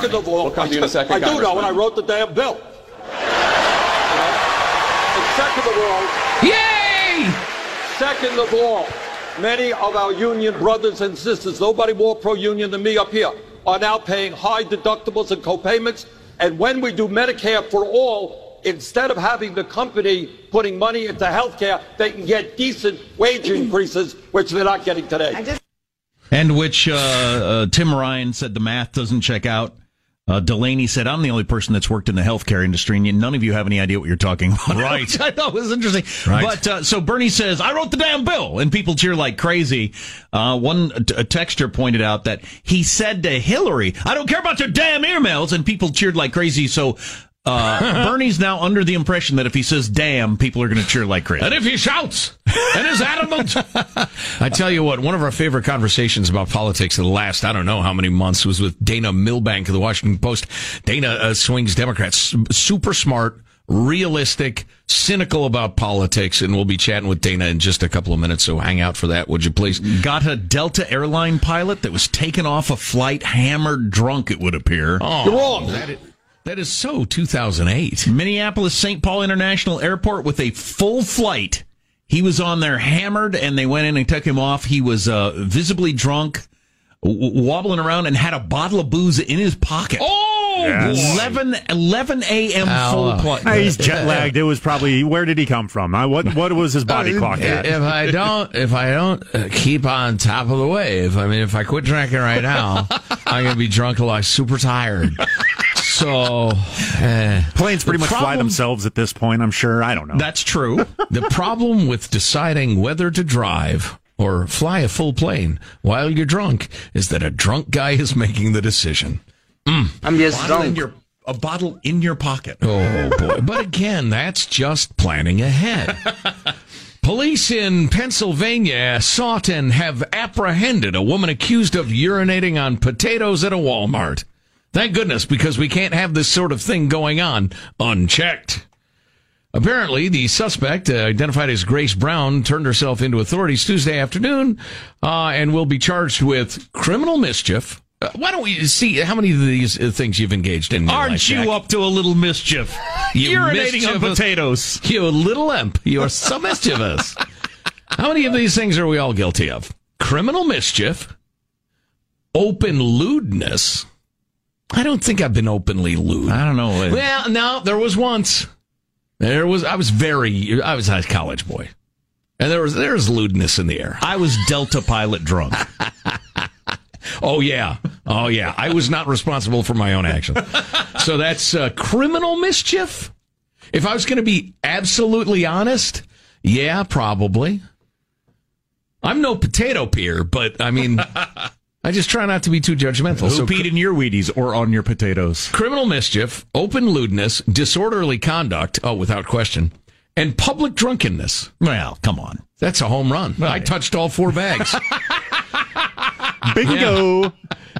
Second of all, We'll come to you in a second, I do know, Congressman. and I wrote the damn bill. And second of all, Yay! second of all, many of our union brothers and sisters, nobody more pro-union than me up here, are now paying high deductibles and co-payments. And when we do Medicare for all, instead of having the company putting money into health care, they can get decent wage increases, which they're not getting today. And which uh, uh, Tim Ryan said the math doesn't check out. Uh, Delaney said, I'm the only person that's worked in the healthcare industry, and none of you have any idea what you're talking about. Right. I thought was interesting. Right. But uh, so Bernie says, I wrote the damn bill, and people cheer like crazy. Uh, one a texter pointed out that he said to Hillary, I don't care about your damn emails, and people cheered like crazy. So uh, Bernie's now under the impression that if he says damn, people are going to cheer like crazy. And if he shouts and is adamant. I tell you what, one of our favorite conversations about politics of the last, I don't know how many months, was with Dana Milbank of the Washington Post. Dana uh, swings Democrats. Super smart, realistic, cynical about politics. And we'll be chatting with Dana in just a couple of minutes. So hang out for that, would you please? Got a Delta airline pilot that was taken off a flight hammered drunk, it would appear. Oh, You're wrong. That is, that is so 2008. Minneapolis St. Paul International Airport with a full flight. He was on there hammered and they went in and took him off. He was uh, visibly drunk, w- wobbling around and had a bottle of booze in his pocket. Oh! 11, 11 a.m. full flight. Uh, he's jet lagged. It was probably where did he come from? Uh, what what was his body clock at? If I don't, if I don't uh, keep on top of the wave, I mean, if I quit drinking right now, I'm gonna be drunk like super tired, So, uh, Planes pretty the much fly themselves at this point, I'm sure. I don't know. That's true. The problem with deciding whether to drive or fly a full plane while you're drunk is that a drunk guy is making the decision. I'm just Bottle drunk. your, a bottle in your pocket. Oh boy. But again, that's just planning ahead. Police in Pennsylvania sought and have apprehended a woman accused of urinating on potatoes at a Walmart. Thank goodness, because we can't have this sort of thing going on unchecked. Apparently, the suspect, uh, identified as Grace Brown, turned herself into authorities Tuesday afternoon uh, and will be charged with criminal mischief. Uh, why don't we see how many of these uh, things you've engaged in? Aren't life, you up to a little mischief? You Urinating on potatoes. You little imp. You are so mischievous. How many of these things are we all guilty of? Criminal mischief, open lewdness. I don't think I've been openly lewd. I don't know. Well, no, there was once. There was. I was very. I was a college boy, and there was there was lewdness in the air. I was Delta pilot drunk. Oh yeah, oh yeah. I was not responsible for my own actions. so that's uh, criminal mischief. If I was going to be absolutely honest, yeah, probably. I'm no potato peer, but I mean, I just try not to be too judgmental. Who so peed in your Wheaties or on your potatoes? criminal mischief, open lewdness, disorderly conduct, oh, without question, and public drunkenness. Well, come on. That's a home run. I touched all four bags. Bingo.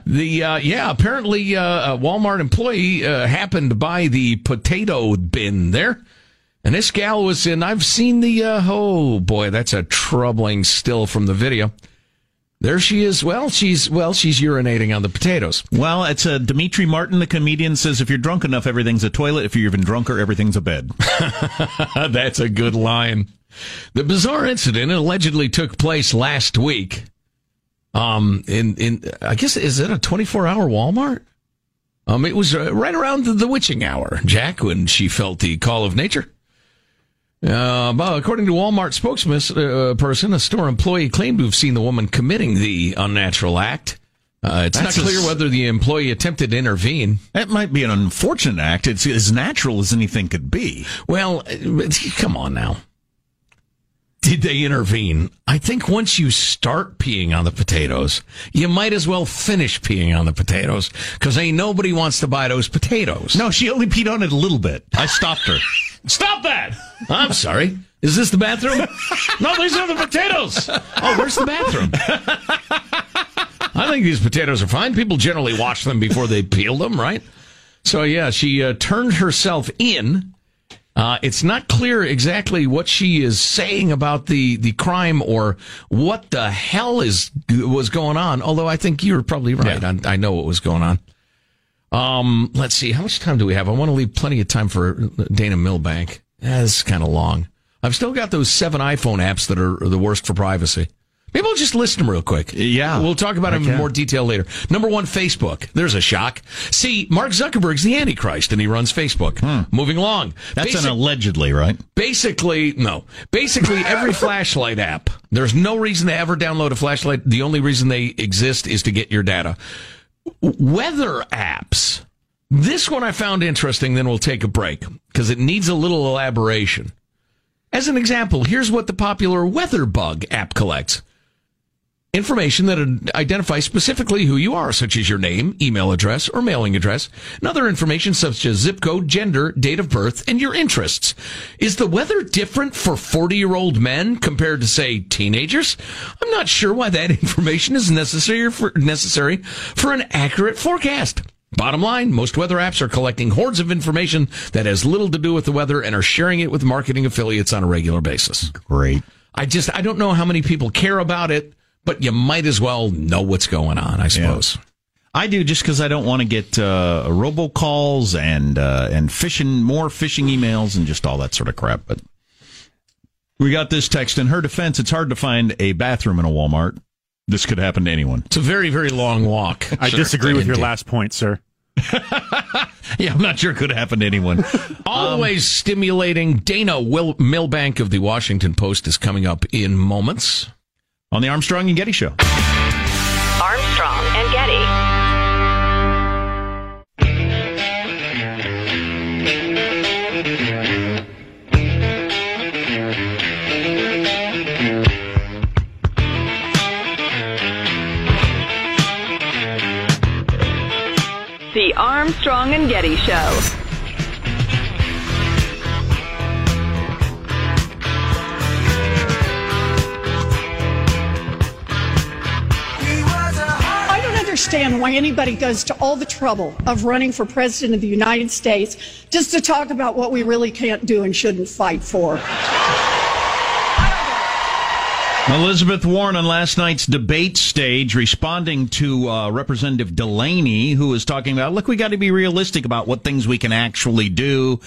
The uh, yeah, apparently uh, a Walmart employee uh, happened by the potato bin there, and this gal was in. I've seen the. Uh, oh boy, that's a troubling still from the video. There she is. Well, she's well, she's urinating on the potatoes. Well, it's a Demetri Martin, the comedian, says if you're drunk enough, everything's a toilet. If you're even drunker, everything's a bed. That's a good line. The bizarre incident allegedly took place last week. Um, in in I guess is it a 24 hour Walmart? Um, it was uh, right around the, the witching hour, Jack, when she felt the call of nature. Uh, according to Walmart spokesperson, uh, person, a store employee claimed to have seen the woman committing the unnatural act. Uh, it's That's not clear a whether the employee attempted to intervene. That might be an unfortunate act. It's as natural as anything could be. Well, uh, come on now. Did they intervene? I think once you start peeing on the potatoes, you might as well finish peeing on the potatoes because ain't nobody wants to buy those potatoes. No, she only peed on it a little bit. I stopped her. Stop that! I'm sorry. Is this the bathroom? no, these are the potatoes. Oh, where's the bathroom? I think these potatoes are fine. People generally wash them before they peel them, right? So yeah, she uh, turned herself in. Uh, it's not clear exactly what she is saying about the, the crime or what the hell is was going on. Although I think you're probably right. I, I know what was going on. Um, let's see. How much time do we have? I want to leave plenty of time for Dana Milbank. That's kind of long. I've still got those seven iPhone apps that are the worst for privacy. Maybe we'll just list them real quick. Yeah. We'll talk about them in more detail later. Number one, Facebook. There's a shock. See, Mark Zuckerberg's the Antichrist and he runs Facebook. Moving along. Hmm. That's Basic- an allegedly, right? Basically, no. Basically, every flashlight app. There's no reason to ever download a flashlight. The only reason they exist is to get your data. Weather apps. This one I found interesting, then we'll take a break because it needs a little elaboration. As an example, here's what the popular Weather Bug app collects information that identifies specifically who you are, such as your name, email address, or mailing address, and other information such as zip code, gender, date of birth, and your interests. Is the weather different for 40 year old men compared to, say, teenagers? I'm not sure why that information is necessary for, necessary for an accurate forecast. Bottom line, most weather apps are collecting hordes of information that has little to do with the weather and are sharing it with marketing affiliates on a regular basis. Great. I just I don't know how many people care about it, but you might as well know what's going on, I suppose. I do just because I don't want to get uh, robocalls and uh, and phishing more phishing emails and just all that sort of crap. But we got this text in her defense. It's hard to find a bathroom in a Walmart. This could happen to anyone. It's a very very long walk. I Sure. disagree with your last point, sir. Yeah, I'm not sure it could happen to anyone. Always stimulating. Dana Will- Milbank of the Washington Post is coming up in moments on the Armstrong and Getty Show. Armstrong and Getty. The Armstrong and Getty Show. Understand why anybody goes to all the trouble of running for president of the United States just to talk about what we really can't do and shouldn't fight for. Elizabeth Warren on last night's debate stage responding to uh, Representative Delaney, who was talking about, look, we got to be realistic about what things we can actually do,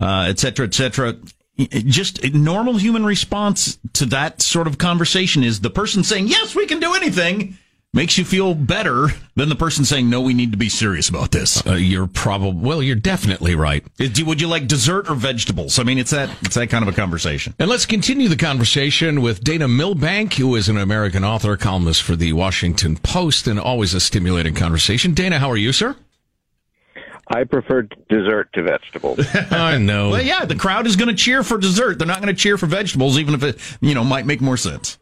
uh, et cetera, et cetera. Just normal human response to that sort of conversation is the person saying, yes, we can do anything makes you feel better than the person saying, no, we need to be serious about this. Uh, you're probably, well, you're definitely right. Would you like dessert or vegetables? I mean, it's that, it's that kind of a conversation. And let's continue the conversation with Dana Milbank, who is an American author, columnist for the Washington Post, and always a stimulating conversation. Dana, how are you, sir? I prefer dessert to vegetables. I know. Well, yeah, the crowd is going to cheer for dessert. They're not going to cheer for vegetables, even if it, you know, might make more sense.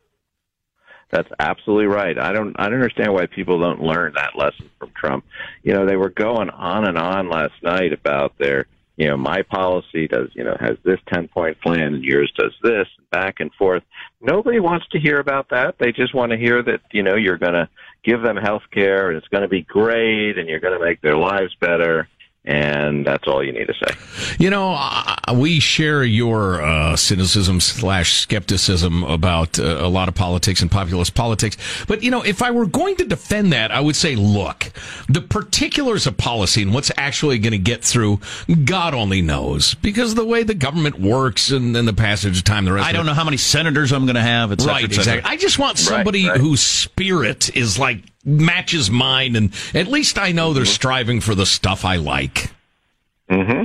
That's absolutely right. I don't I don't understand why people don't learn that lesson from Trump. You know, they were going on and on last night about their you know, my policy does, you know, has this 10 point plan and yours does this, back and forth. Nobody wants to hear about that. They just want to hear that, you know, you're going to give them health care and it's going to be great and you're going to make their lives better. And that's all you need to say. You know, uh, we share your uh, cynicism slash skepticism about uh, a lot of politics and populist politics. But, you know, if I were going to defend that, I would say, look, the particulars of policy and what's actually going to get through, God only knows. Because of the way the government works and, and the passage of time, the rest I don't know how many senators I'm going to have, et cetera, right, et exactly. I just want somebody Right, right. whose spirit is like matches mine, and at least I know they're striving for the stuff I like. hmm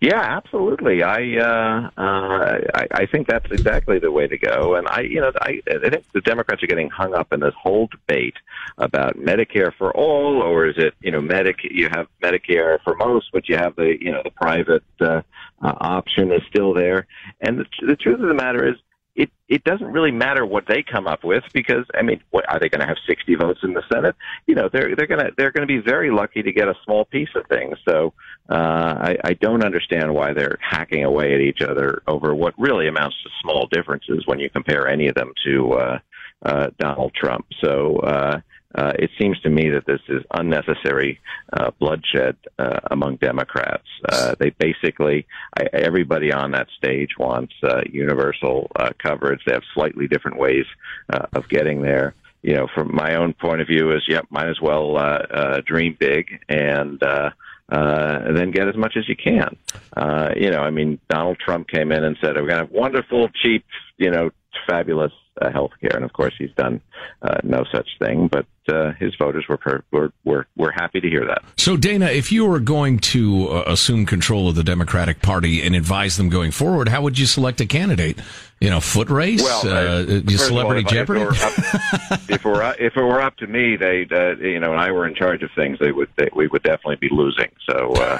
Yeah, absolutely. I, uh, uh, I I think that's exactly the way to go. And I, you know, I, I think the Democrats are getting hung up in this whole debate about Medicare for all, or is it, you know, Medic? You have Medicare for most, but you have the, you know, the private uh, uh, option is still there. And the, the truth of the matter is, it it doesn't really matter what they come up with because I mean, what, are they going to have 60 votes in the Senate? You know, they're they're going to they're going to be very lucky to get a small piece of things. So uh, I, I don't understand why they're hacking away at each other over what really amounts to small differences when you compare any of them to uh, uh, Donald Trump. So. Uh, uh, it seems to me that this is unnecessary uh, bloodshed uh, among Democrats. Uh, they basically, I, everybody on that stage wants uh, universal uh, coverage. They have slightly different ways uh, of getting there. You know, from my own point of view, is yep, might as well uh, uh, dream big and. Uh, uh, then get as much as you can. Uh, you know, I mean, Donald Trump came in and said, "We're going to have wonderful, cheap, you know, fabulous uh, health care," and of course, he's done uh, no such thing. But uh, his voters were, per- were were were happy to hear that. So, Dana, if you were going to uh, assume control of the Democratic Party and advise them going forward, how would you select a candidate? You know, foot race, Well, uh, celebrity all, if I- Jeopardy. if it were up, if it were if it were up to me, they uh, you know, and I were in charge of things, they would they, we would definitely be losing. So, uh,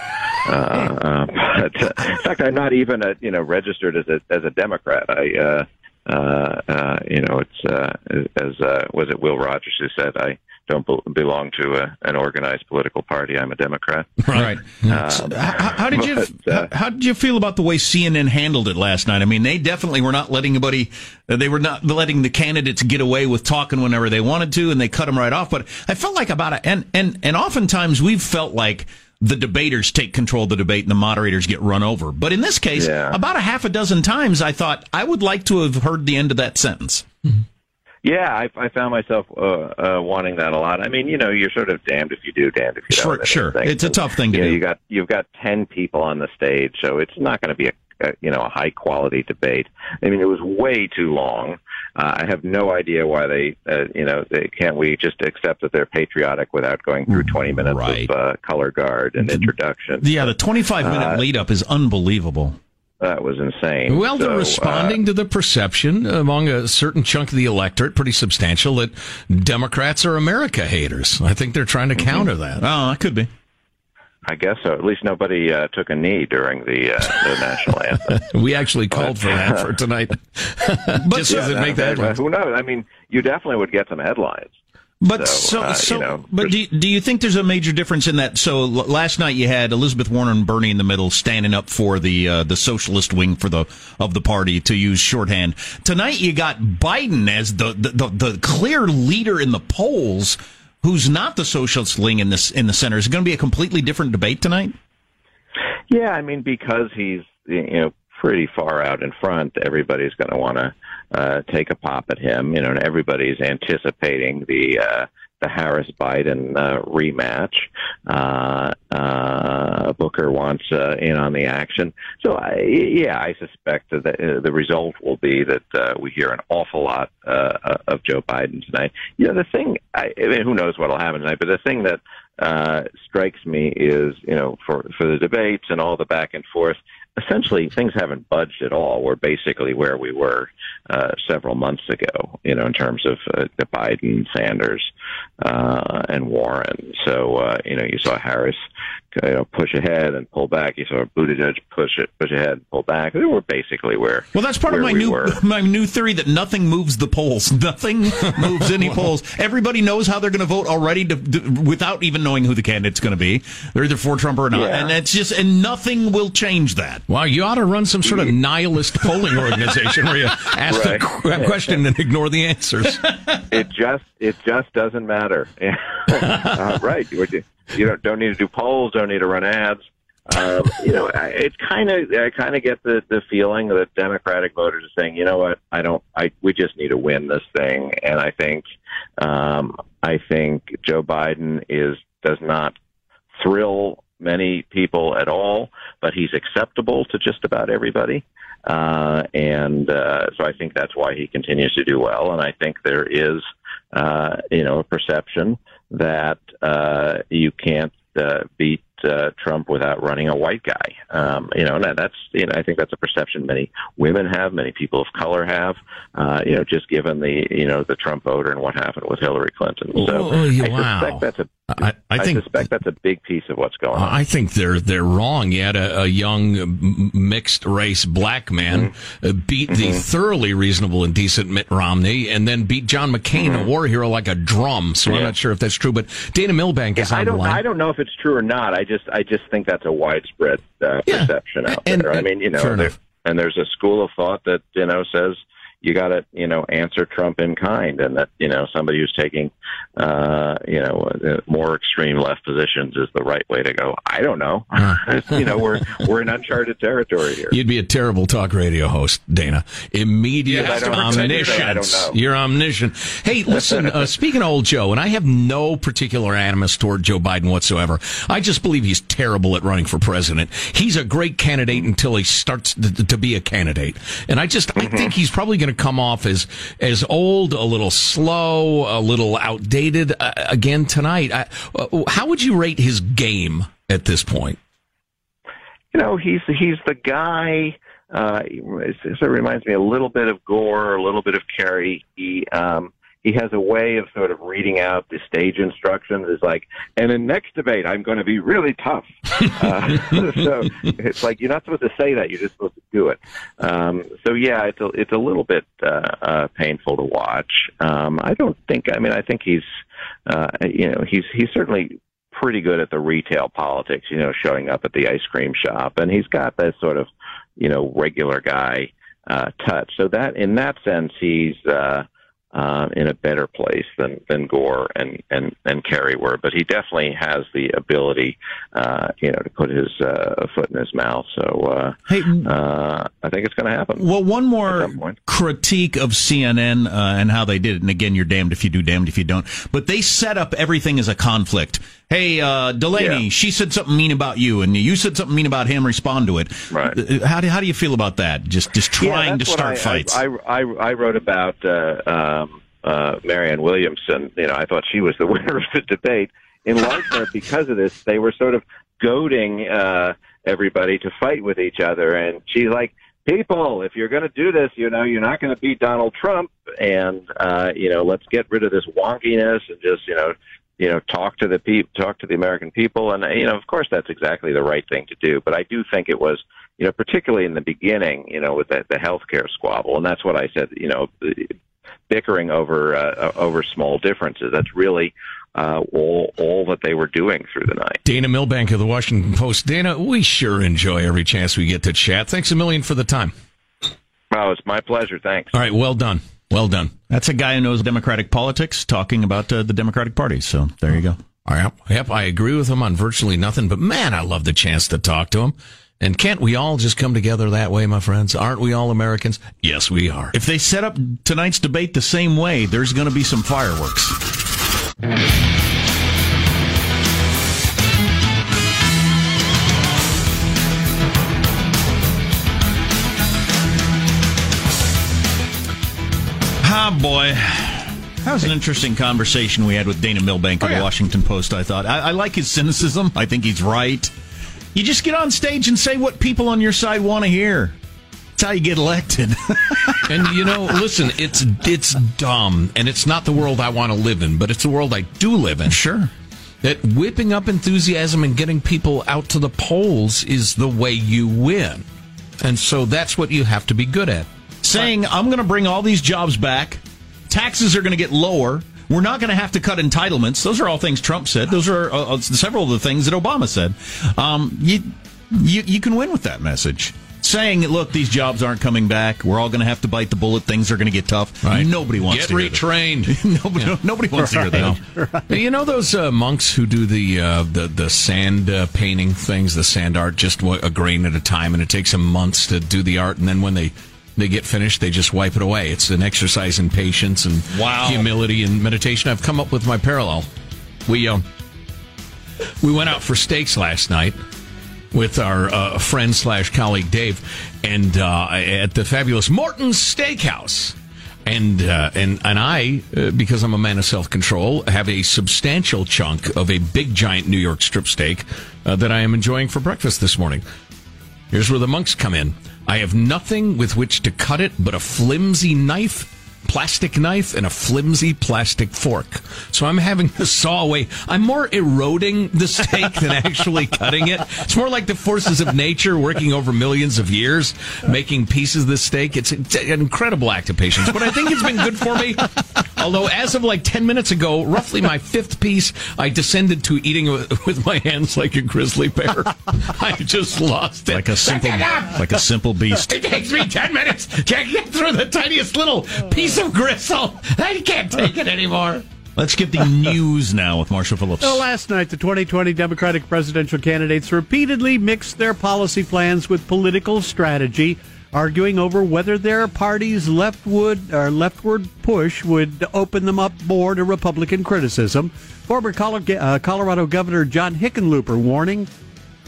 uh, uh, but, uh, in fact, I'm not even a you know registered as a as a Democrat. I uh, uh, you know, it's uh, as uh, was it Will Rogers who said I don't be- belong to a, an organized political party. I'm a Democrat. Right. Um, So, how, how did you but, uh, how, how did you feel about the way CNN handled it last night? I mean, they definitely were not letting anybody. uh, They were not letting the candidates get away with talking whenever they wanted to, and they cut them right off. But I felt like about it, and and and oftentimes we've felt like the debaters take control of the debate and the moderators get run over. But in this case, Yeah. about a half a dozen times, I thought I would like to have heard the end of that sentence. Yeah, I, I found myself uh, uh, wanting that a lot. I mean, you know, you're sort of damned if you do, damned if you don't. sure. Thing. It's a tough thing to you know, do. You got you've got ten people on the stage, so it's not going to be a, a you know a high quality debate. I mean, it was way too long. Uh, I have no idea why they, uh, you know, they, can't we just accept that they're patriotic without going through 20 minutes of uh, color guard and introduction? Yeah, the 25 minute Uh, lead up is unbelievable. That was insane. Well, they're So, uh, responding to the perception among a certain chunk of the electorate, pretty substantial, that Democrats are America haters. I think they're trying to Mm-hmm. counter that. Oh, that could be. I guess so. At least nobody uh, took a knee during the, uh, the national anthem. We actually called for that for tonight. Just Yeah, doesn't make that- that headlines. Who knows? I mean, you definitely would get some headlines. But so, uh, so you know, but do you, do you think there's a major difference in that? So l- last night you had Elizabeth Warren and Bernie in the middle, standing up for the uh, the socialist wing for the of the party, to use shorthand. Tonight you got Biden as the the, the, the clear leader in the polls, who's not the socialist wing in this in the center. Is it going to be a completely different debate tonight? Yeah, I mean, because he's you know pretty far out in front, everybody's going to want to uh, take a pop at him. You know, and everybody's anticipating the uh, the Harris Biden uh, rematch. Uh, uh, Booker wants uh, in on the action, so I, yeah, I suspect that the, the result will be that uh, we hear an awful lot uh, of Joe Biden tonight. You know, the thing, I, I mean, who knows what'll happen tonight, but the thing that uh, strikes me is, you know, for for the debates and all the back and forth. Essentially, things haven't budged at all. We're basically where we were uh, several months ago, you know, in terms of uh, the Biden, Sanders, uh, and Warren. So, uh, you know, you saw Harris, you know, push ahead and pull back. You saw Buttigieg push it, push ahead, and pull back. We were basically where. Well, that's part of my we new were. my new theory that nothing moves the polls. Nothing moves any polls. Everybody knows how they're going to vote already, to, to- without even knowing who the candidate's going to be. They're either for Trump or not, Yeah. and it's just and nothing will change that. Wow, you ought to run some sort of nihilist polling organization where you ask Right. the question and ignore the answers. it just it just doesn't matter. uh, right. You, don't don't need to do polls. Don't need to run ads. Um, you know, I- it kind of I kind of get the the feeling that Democratic voters are saying, you know what, I don't, I we just need to win this thing, and I think um, I think Joe Biden is does not thrill many people at all, but he's acceptable to just about everybody. Uh, and uh, so I think that's why he continues to do well. And I think there is, uh, you know, a perception that uh, you can't uh, beat uh, Trump without running a white guy. Um, you know, and that's you know I think that's a perception many women have, many people of color have. Uh, you know, just given the you know the Trump voter and what happened with Hillary Clinton. So Oh, yeah, I wow. suspect that's a I, I think suspect that's a big piece of what's going on. I think they're they're wrong. You had a, a young mixed race black man Mm-hmm. uh, beat the thoroughly reasonable and decent Mitt Romney, and then beat John McCain, a war hero, like a drum. So I'm Mm-hmm. Not sure if that's true. But Dana Milbank is Yeah, I on the don't. line. I don't know if it's true or not. I just. I just think that's a widespread uh, perception out And- there. I mean, you know, there, and there's a school of thought that you know says you got to you know answer Trump in kind, and that you know somebody who's taking uh, you know uh, more extreme left positions is the right way to go. I don't know. you know, we're we're in uncharted territory here. You'd be a terrible talk radio host, Dana. Immediate Yeah, I don't- I don't omniscience. You're omniscient. Hey, listen, uh, speaking of old Joe, and I have no particular animus toward Joe Biden whatsoever. I just believe he's terrible at running for president. He's a great candidate until he starts to, to be a candidate. And I just, I think he's probably going to come off as, as old, a little slow, a little outdated uh, again tonight. I, uh, how would you rate his game at this point? you know, he's he's the guy. Uh, sort of reminds me a little bit of Gore, a little bit of Kerry. He um, he has a way of sort of reading out the stage instructions. It's like, and in next debate, I'm going to be really tough. uh, so it's like you're not supposed to say that; you're just supposed to do it. Um, so yeah, it's a it's a little bit uh, uh, painful to watch. Um, I don't think. I mean, I think he's uh, you know he's he's certainly pretty good at the retail politics, you know, showing up at the ice cream shop, and he's got that sort of, you know, regular guy uh, touch. So that, in that sense, he's uh, uh, in a better place than than Gore and and and Kerry were. But he definitely has the ability, uh, you know, to put his uh, foot in his mouth. So uh, uh, I think it's going to happen. Well, one more critique of CNN uh, and how they did it. And again, you're damned if you do, damned if you don't. But they set up everything as a conflict. Hey, uh, Delaney, she said something mean about you, and you said something mean about him. Respond to it. Right. How do how do you feel about that? Just just trying to start I, fights. I, I, I wrote about uh, Marianne Williamson. You know, I thought she was the winner of the debate in large part because of this. They were sort of goading uh, everybody to fight with each other, and she's like. People, if you're going to do this, you know, you're not going to beat Donald Trump, and uh, you know, let's get rid of this wonkiness and just, you know, you know, talk to the pe- talk to the American people, and you know, of course, that's exactly the right thing to do. But I do think it was, you know, particularly in the beginning, you know, with the, the healthcare squabble, and that's what I said. You know, bickering over uh, over small differences. That's really uh, all all that they were doing through the night. Dana Milbank of the Washington Post. Dana, we sure enjoy every chance we get to chat. Thanks a million for the time. Oh, it's my pleasure. Thanks. All right, well done. Well done. That's a guy who knows Democratic politics talking about uh, the Democratic Party. So there you go. All right. Yep, I agree with him on virtually nothing, but man, I love the chance to talk to him. And can't we all just come together that way, my friends? Aren't we all Americans? Yes, we are. If they set up tonight's debate the same way, there's going to be some fireworks. Ah, boy. That was an interesting conversation we had with Dana Milbank of the Washington Post, I thought. I, I like his cynicism. I think he's right. You just get on stage and say what people on your side want to hear. That's how you get elected. and you know, listen, it's it's dumb, and it's not the world I want to live in, but it's the world I do live in. Sure. That whipping up enthusiasm and getting people out to the polls is the way you win, and so that's what you have to be good at. Saying I'm going to bring all these jobs back, taxes are going to get lower. We're not going to have to cut entitlements. Those are all things Trump said. Those are uh, several of the things that Obama said. Um, you, you you can win with that message. Saying, look, these jobs aren't coming back. We're all going to have to bite the bullet. Things are going to get tough. Right. Nobody wants Get to hear retrained. nobody, nobody wants to hear that. You know those uh, monks who do the uh, the the sand uh, painting things, the sand art, just a grain at a time, and it takes them months to do the art, and then when they they get finished, they just wipe it away. It's an exercise in patience and Wow. humility and meditation. I've come up with my parallel. We um we went out for steaks last night with our uh, friend slash colleague Dave, and uh, at the fabulous Morton's Steakhouse. And uh, and and I, uh, because I'm a man of self control, have a substantial chunk of a big giant New York strip steak uh, that I am enjoying for breakfast this morning. Here's where the monks come in. I have nothing with which to cut it but a flimsy knife, plastic knife, and a flimsy plastic fork. So I'm having to saw away. I'm more eroding the steak than actually cutting it. It's more like the forces of nature working over millions of years, making pieces of the steak. It's an incredible act of patience, but I think it's been good for me. Although, as of like 10 minutes ago, roughly my fifth piece, I descended to eating with with my hands like a grizzly bear. I just lost it. Like a simple, like a simple beast. It takes me 10 minutes to get through the tiniest little piece of gristle. I can't take it anymore. Let's get the news now with Marshall Phillips. Well, last night, the 2020 Democratic presidential candidates repeatedly mixed their policy plans with political strategy, arguing over whether their party's leftward or leftward push would open them up more to Republican criticism. Former uh, Colorado Governor John Hickenlooper warning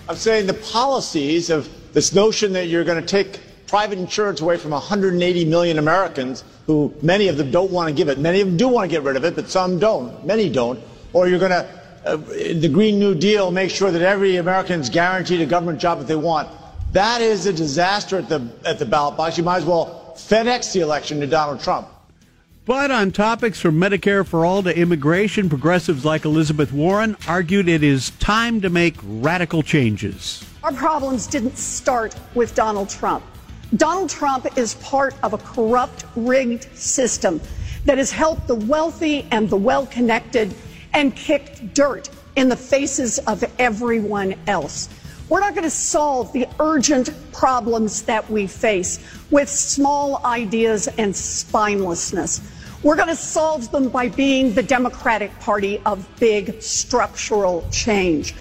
I'm saying the policies of this notion that you're going to take private insurance away from 180 million Americans who many of them don't want to give it. Many of them do want to get rid of it, but some don't. Many don't. Or you're going to, uh, the Green New Deal, make sure that every American is guaranteed a government job if they want. That is a disaster at the, at the ballot box. You might as well FedEx the election to Donald Trump. But on topics from Medicare for all to immigration, progressives like Elizabeth Warren argued it is time to make radical changes. Our problems didn't start with Donald Trump. Donald Trump is part of a corrupt, rigged system that has helped the wealthy and the well connected and kicked dirt in the faces of everyone else. We're not going to solve the urgent problems that we face with small ideas and spinelessness. We're going to solve them by being the Democratic Party of big structural change.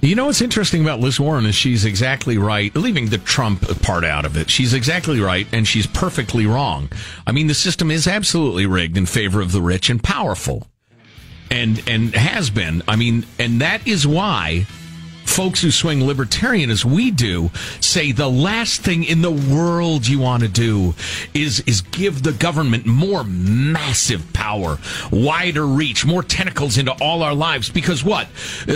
You know what's interesting about Liz Warren is she's exactly right, leaving the Trump part out of it. She's exactly right and she's perfectly wrong. I mean, the system is absolutely rigged in favor of the rich and powerful. And and has been. I mean, and that is why folks who swing libertarian as we do say the last thing in the world you want to do is is give the government more massive power, wider reach, more tentacles into all our lives because what?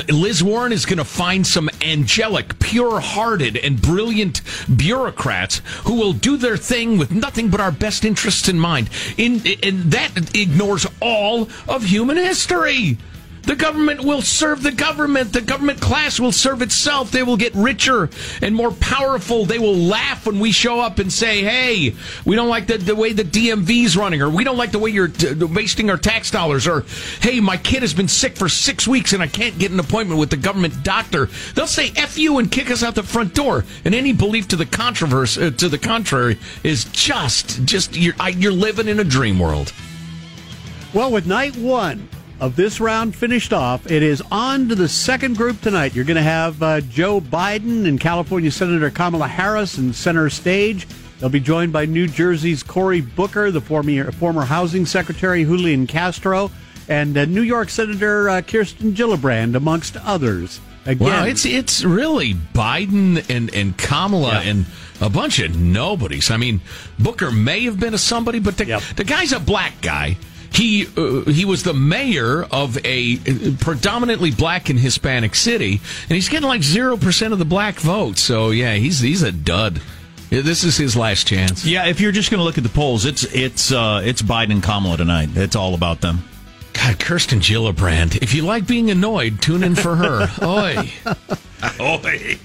Liz Warren is going to find some angelic, pure-hearted and brilliant bureaucrats who will do their thing with nothing but our best interests in mind. In and that ignores all of human history. The government will serve the government. The government class will serve itself. They will get richer and more powerful. They will laugh when we show up and say, hey, we don't like the, the way the DMV's running, or we don't like the way you're t- wasting our tax dollars, or hey, my kid has been sick for six weeks and I can't get an appointment with the government doctor. They'll say F you and kick us out the front door. And any belief to the controversy, uh, to the contrary is just, just, you're, I, you're living in a dream world. Well, with night one of this round finished off, it is on to the second group tonight. You're going to have uh, Joe Biden and California Senator Kamala Harris in center stage. They'll be joined by New Jersey's Cory Booker, the former, former housing secretary Julian Castro, and uh, New York Senator uh, Kirsten Gillibrand, amongst others. Again, Wow, it's it's really Biden and and Kamala and a bunch of nobodies. I mean, Booker may have been a somebody, but the the guy's a black guy. He uh, he was the mayor of a predominantly black and Hispanic city, and he's getting like zero percent of the black vote. So yeah, he's he's a dud. This is his last chance. Yeah, if you're just going to look at the polls, it's it's uh, it's Biden and Kamala tonight. It's all about them. God, Kirsten Gillibrand. If you like being annoyed, tune in for her. Oi. Oi.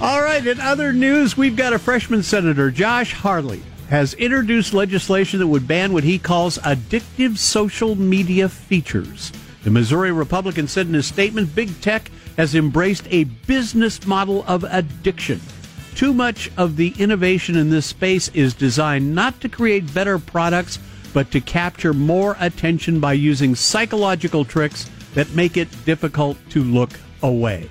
All right, in other news, we've got a freshman senator, Josh Hawley, has introduced legislation that would ban what he calls addictive social media features. The Missouri Republican said in his statement big tech has embraced a business model of addiction. Too much of the innovation in this space is designed not to create better products, but to capture more attention by using psychological tricks that make it difficult to look away.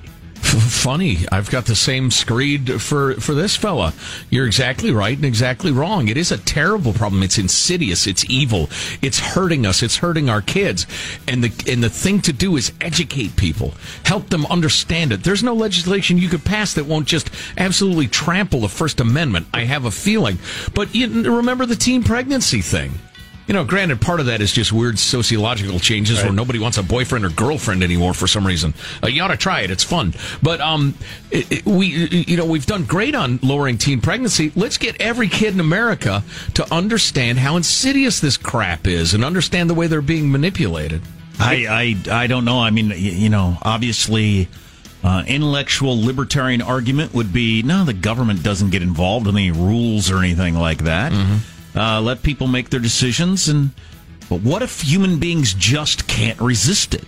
Funny, I've got the same screed for for this fella. You're exactly right and exactly wrong. It is a terrible problem. It's insidious. It's evil. It's hurting us. It's hurting our kids. And the and the thing to do is educate people, help them understand it. There's no legislation you could pass that won't just absolutely trample the First Amendment. I have a feeling. But you remember the teen pregnancy thing. You know, granted, part of that is just weird sociological changes where nobody wants a boyfriend or girlfriend anymore for some reason. Uh, you ought to try it; it's fun. But um, it, it- we, you know, we've done great on lowering teen pregnancy. Let's get every kid in America to understand how insidious this crap is and understand the way they're being manipulated. I I, I don't know. I mean, you know, obviously. Uh, intellectual libertarian argument would be no, the government doesn't get involved in any rules or anything like that. Uh, let people make their decisions, and but what if human beings just can't resist it?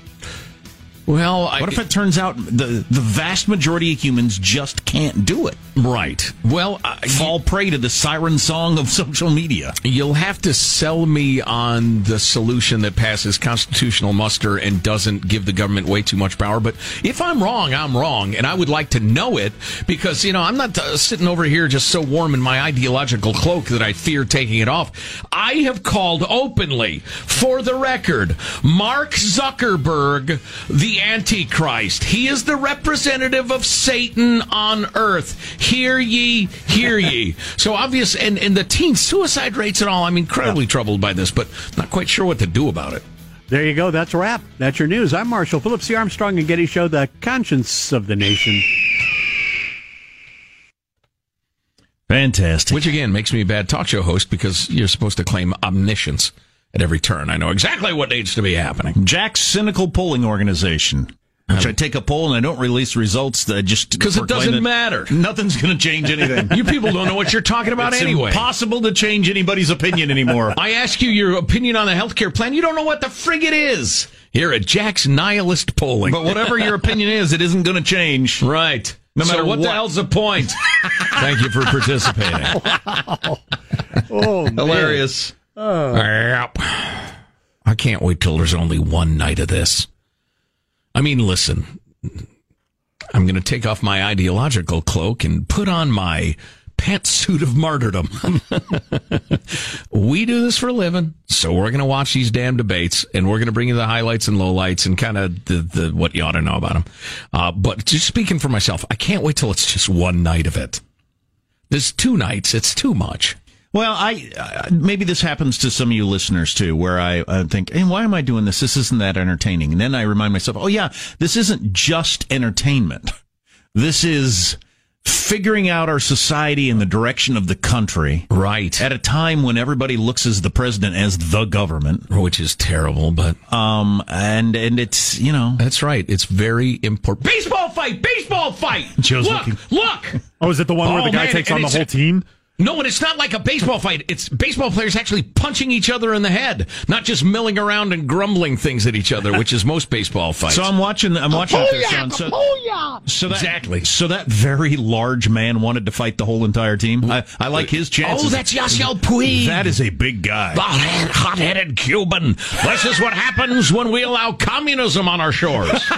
Well, what if it turns out the the vast majority of humans just can't do it? Right. Well, I, fall prey to the siren song of social media. You'll have to sell me on the solution that passes constitutional muster and doesn't give the government way too much power. But if I'm wrong, I'm wrong, and I would like to know it because you know I'm not uh, sitting over here just so warm in my ideological cloak that I fear taking it off. I have called openly, for the record, Mark Zuckerberg the Antichrist. He is the representative of Satan on earth. Hear ye, hear ye. So obvious, and, and the teen suicide rates and all, I'm incredibly troubled by this, but not quite sure what to do about it. There you go. That's a wrap. That's your news. I'm Marshall Phillips, the Armstrong and Getty Show, the conscience of the nation. Fantastic. Which again makes me a bad talk show host because you're supposed to claim omniscience at every turn. I know exactly what needs to be happening. Jack's cynical polling organization. Which um, I take a poll and I don't release results uh, that just Because it doesn't matter. Nothing's going to change anything. You people don't know what you're talking about it's anyway. Impossible to change anybody's opinion anymore. I ask you your opinion on the healthcare plan. You don't know what the frig it is. Here at Jack's Nihilist Polling. But whatever your opinion is, it isn't going to change. Right. No So matter what, the hell's the point? Thank you for participating. Oh, man. Hilarious. Yep. I can't wait till there's only one night of this. I mean, listen, I'm going to take off my ideological cloak and put on my pantsuit of martyrdom. we do this for a living, so we're going to watch these damn debates, and we're going to bring you the highlights and lowlights and kind of the, the what you ought to know about them. Uh, but just speaking for myself, I can't wait till it's just one night of it. There's two nights; it's too much. Well, I uh, maybe this happens to some of you listeners too, where I uh, think, "Hey, why am I doing this? This isn't that entertaining." And then I remind myself, "Oh yeah, this isn't just entertainment. This is figuring out our society and the direction of the country. Right. At a time when everybody looks as the president as the government, which is terrible, but um and and it's, you know, That's right. It's very important. Baseball fight! Baseball fight! Joe's look, looking- look! Oh, is it the one where Oh, the guy man, takes on the whole team? No, and it's not like a baseball fight. It's baseball players actually punching each other in the head, not just milling around and grumbling things at each other, which is most baseball fights. So I'm watching I'm watching it there, Sean. So, so that, Exactly. So that very large man wanted to fight the whole entire team. I, I like his chances. Oh, that's Yasiel Puig. That is a big guy. The hot-headed Cuban. This is what happens when we allow communism on our shores.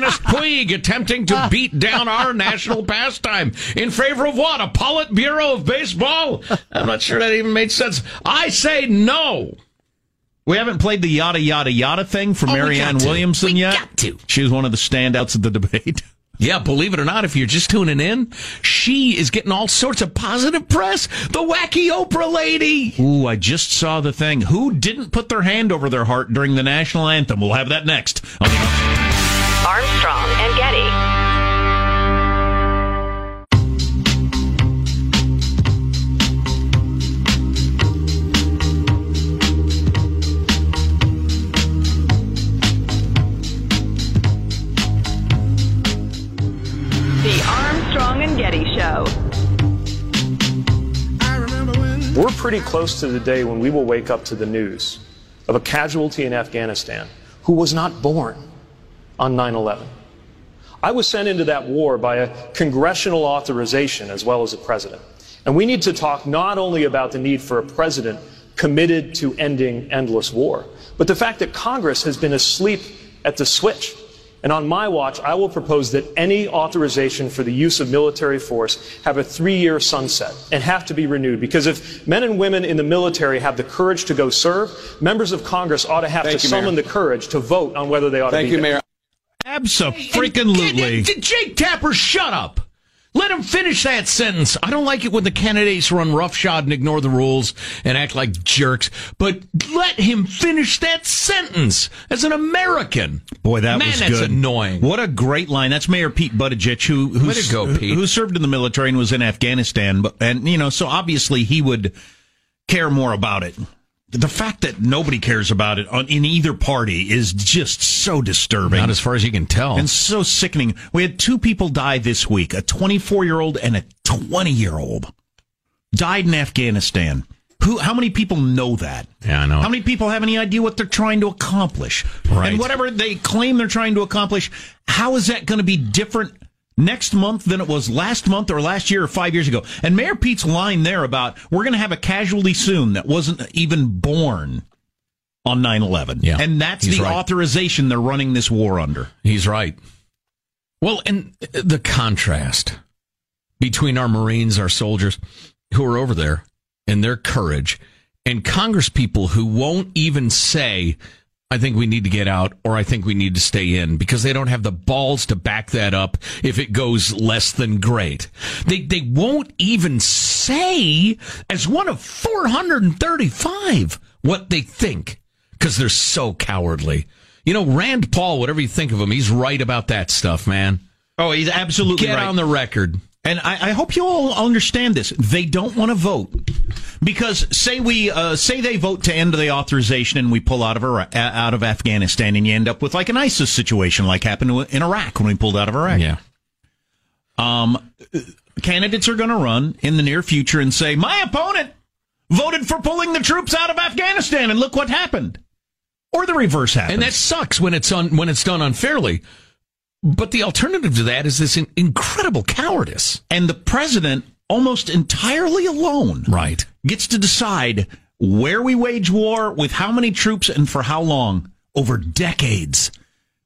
the communist Puig attempting to beat down our national pastime in favor of what? A Politburo of baseball? I'm not sure that even made sense. I say no. We haven't played the yada yada yada thing for Oh, Marianne got to. Williamson We yet. got to. She was one of the standouts of the debate. Yeah, believe it or not, if you're just tuning in, she is getting all sorts of positive press. The wacky Oprah lady. Ooh, I just saw the thing. Who didn't put their hand over their heart during the national anthem? We'll have that next. Armstrong and Getty. The Armstrong and Getty Show. We're pretty close to the day when we will wake up to the news of a casualty in Afghanistan who was not born on 9 11. I was sent into that war by a congressional authorization as well as a president. And we need to talk not only about the need for a president committed to ending endless war, but the fact that Congress has been asleep at the switch. And on my watch, I will propose that any authorization for the use of military force have a three year sunset and have to be renewed. Because if men and women in the military have the courage to go serve, members of Congress ought to have Thank to you, Mayor. summon the courage to vote on whether they ought Thank to be you, there. Mayor. Absolutely. Jake Tapper, shut up. Let him finish that sentence. I don't like it when the candidates run roughshod and ignore the rules and act like jerks, but let him finish that sentence as an American. Boy, that Man, was that's good. annoying. What a great line. That's Mayor Pete Buttigieg, who who's, go, Pete. who served in the military and was in Afghanistan. But and you know, so obviously he would care more about it. The fact that nobody cares about it on, in either party is just so disturbing. Not as far as you can tell. and so sickening. We had two people die this week: a 24 year old and a 20 year old died in Afghanistan. Who? How many people know that? Yeah, I know. How many people have any idea what they're trying to accomplish? Right. And whatever they claim they're trying to accomplish, how is that going to be different next month than it was last month or last year or five years ago? And Mayor Pete's line there about we're going to have a casualty soon that wasn't even born on 9-11. Yeah, And that's the right. authorization they're running this war under. He's right. Well, and the contrast between our Marines, our soldiers who are over there and their courage and Congress people who won't even say, I think we need to get out or I think we need to stay in because they don't have the balls to back that up if it goes less than great. They, they won't even say as one of 435 what they think because they're so cowardly. You know, Rand Paul, whatever you think of him, he's right about that stuff, man. Oh, he's absolutely Get right. on the record. And I, I hope you all understand this. They don't want to vote because say we uh, say they vote to end the authorization and we pull out of Iraq, out of Afghanistan and you end up with like an ISIS situation like happened in Iraq when we pulled out of Iraq. Yeah. Um, candidates are going to run in the near future and say my opponent voted for pulling the troops out of Afghanistan and look what happened. Or the reverse happens. And that sucks when it's on when it's done unfairly. But the alternative to that is this incredible cowardice. and the president almost entirely alone Right. gets to decide where we wage war with how many troops and for how long over decades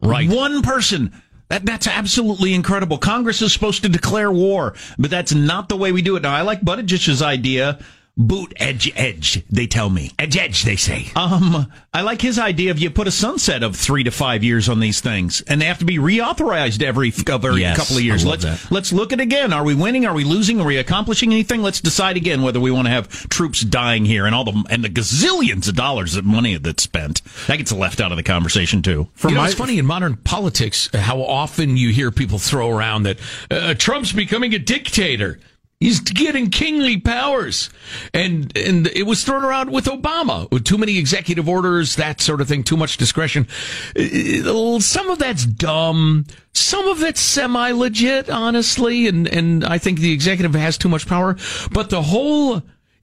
Right. one person that that's absolutely incredible congress is supposed to declare war but that's not the way we do it now i like buttigieg's idea boot edge edge. They tell me edge edge. They say. Um, I like his idea of you put a sunset of three to five years on these things, and they have to be reauthorized every, every Yes, couple of years. Let's that. let's look at again. Are we winning? Are we losing? Are we accomplishing anything? Let's decide again whether we want to have troops dying here and all the and the gazillions of dollars of money that's spent. That gets left out of the conversation too. you know, it's funny in modern politics how often you hear people throw around that uh, Trump's becoming a dictator. He's getting kingly powers, and and it was thrown around with Obama with too many executive orders, that sort of thing, too much discretion. Uh, Some of that's dumb. Some of it's semi legit, honestly, and and I think the executive has too much power. But the whole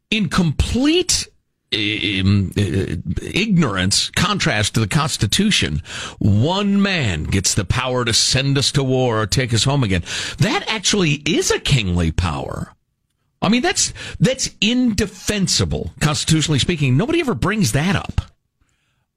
incomplete ignorance contrast to the Constitution. One man gets the power to send us to war or take us home again. That actually is a kingly power. I mean, that's that's indefensible, constitutionally speaking. Nobody ever brings that up.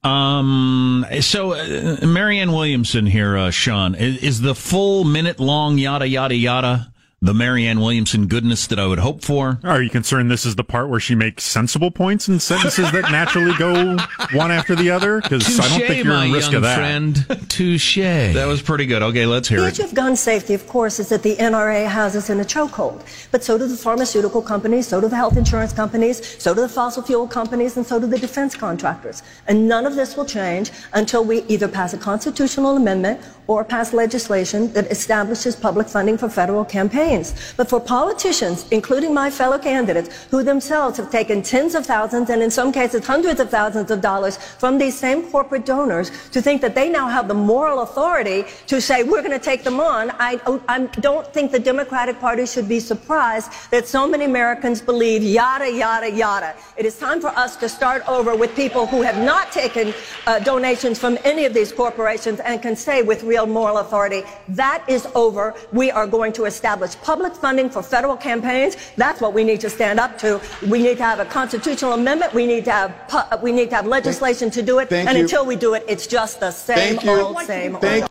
Um. So, uh, Marianne Williamson here, uh, Sean, is, is the full minute long yada yada yada the Marianne Williamson goodness that I would hope for? Are you concerned this is the part where she makes sensible points and sentences that naturally go one after the other? Because I don't think you're my in risk young of that. friend. Touche. That was pretty good. Okay, let's hear The it. issue of gun safety, of course, is that the NRA has us in a chokehold. But so do the pharmaceutical companies, so do the health insurance companies, so do the fossil fuel companies, and so do the defense contractors. And none of this will change until we either pass a constitutional amendment or pass legislation that establishes public funding for federal campaigns. But for politicians, including my fellow candidates, who themselves have taken tens of thousands and in some cases hundreds of thousands of dollars from these same corporate donors to think that they now have the moral authority to say, we're going to take them on, I, I don't think the Democratic Party should be surprised that so many Americans believe yada, yada, yada. It is time for us to start over with people who have not taken uh, donations from any of these corporations and can say with real moral authority, that is over. We are going to establish public funding for federal campaigns. That's what we need to stand up to. We need to have a constitutional amendment. We need to have, pu- uh, we need to have legislation to do it. Thank and you. until we do it, it's just the same Thank you. old, same old.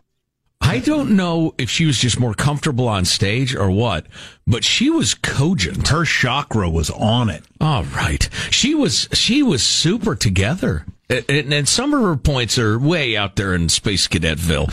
I don't know if she was just more comfortable on stage or what, but she was cogent. Her chakra was on it. All right. She was she was super together. And, and, some of her points are way out there in Space Cadetville.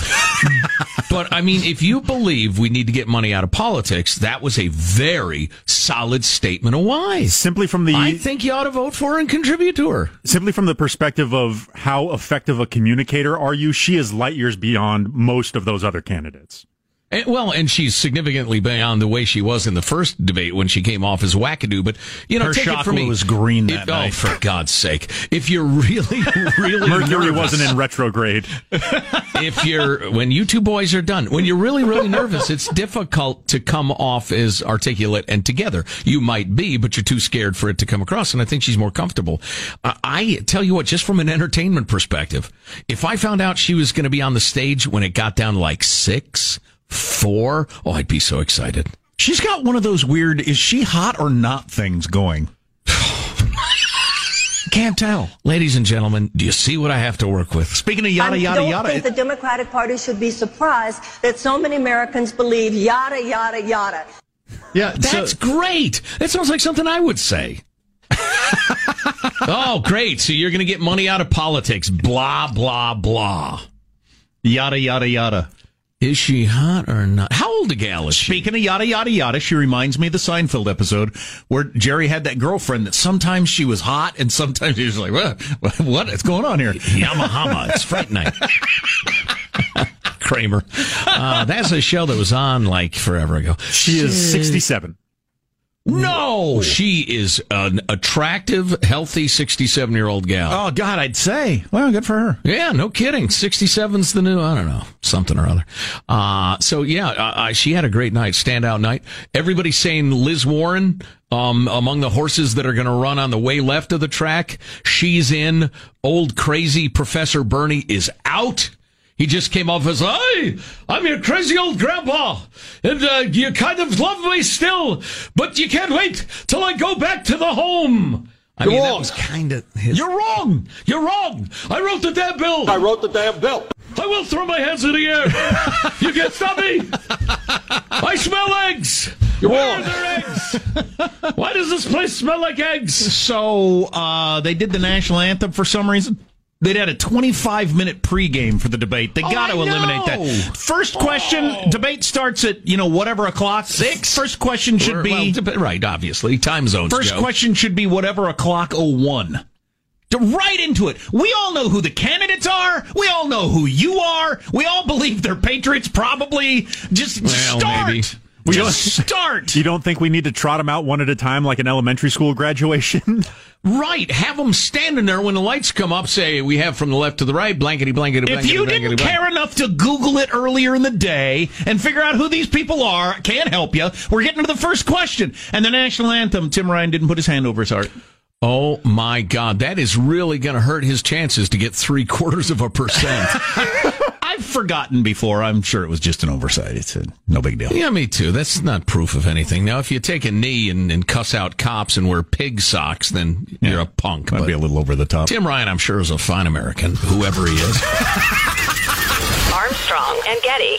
but I mean, if you believe we need to get money out of politics, that was a very solid statement of why. Simply from the I think you ought to vote for her and contribute to her. Simply from the perspective of how effective a communicator are you, she is light years beyond most of those other candidates. And, well, and she's significantly beyond the way she was in the first debate when she came off as wackadoo. But you know, Her take it from me, was green that It- Oh, night. for God's sake! If you're really, really Mercury nervous- wasn't in retrograde. if you're when you two boys are done, when you're really, really nervous, it's difficult to come off as articulate and together. You might be, but you're too scared for it to come across. And I think she's more comfortable. Uh, I tell you what, just from an entertainment perspective, if I found out she was going to be on the stage when it got down to like six, four, oh, I'd be so excited. She's got one of those weird is she hot or not things going. Can't tell. Ladies and gentlemen, do you see what I have to work with? Speaking of yada I yada don't yada, think the Democratic Party should be surprised that so many Americans believe yada, yada, yada. Yeah, that's great. That sounds like something I would say. oh, great. So you're going to get money out of politics. Blah, blah, blah. yada yada yada. Is she hot or not? How old a gal is she? Speaking of yada yada yada, she reminds me of the Seinfeld episode where Jerry had that girlfriend that sometimes she was hot and sometimes he was like, what, what is going on here? Yamahama. It's Fright Night. Kramer. Uh, that's a show that was on like forever ago. She is 67. No, she is an attractive, healthy 67 year old gal. Oh God, I'd say. Well, good for her. Yeah, no kidding. 67's the new, I don't know, something or other. Uh, so yeah, uh, she had a great night, standout night. Everybody's saying Liz Warren, um, among the horses that are going to run on the way left of the track, she's in. Old crazy Professor Bernie is out. He just came off as, "Hey, I'm your crazy old grandpa, and uh, you kind of love me still, but you can't wait till I go back to the home." I mean, that was kind of his. You're wrong. You're wrong. I wrote the damn bill. I wrote the damn bill. I will throw my hands in the air. you can't stop me. I smell eggs. You're wrong. Why does this place smell like eggs? So uh, they did the national anthem for some reason. They'd had a 25 minute pregame for the debate. They Oh, got to eliminate that. First question oh. debate starts at, you know, whatever o'clock. Six. First question should be. Well, right, obviously. Time zones. First Joe. question should be whatever o'clock 01. To right into it. We all know who the candidates are. We all know who you are. We all believe they're patriots. Probably just Well, start. maybe. We don't Just start. You don't think we need to trot them out one at a time like an elementary school graduation? Right. Have them standing there when the lights come up. Say we have from the left to the right. Blankety blankety. If you blankety, didn't blankety, care enough to Google it earlier in the day and figure out who these people are, can't help you. We're getting to the first question. And the national anthem, Tim Ryan didn't put his hand over his heart. Oh my God, that is really going to hurt his chances to get three quarters of a percent. I've forgotten before. I'm sure it was just an oversight. It's a, no big deal. yeah, me too. That's not proof of anything. Now, if you take a knee and, and cuss out cops and wear pig socks, then you're a punk. Might but be a little over the top. Tim Ryan, I'm sure, is a fine American, whoever he is. Armstrong and Getty.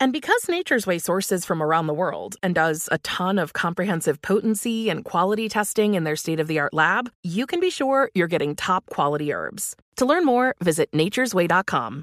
And because Nature's Way sources from around the world and does a ton of comprehensive potency and quality testing in their state of the art lab, you can be sure you're getting top quality herbs. To learn more, visit nature'sway.com.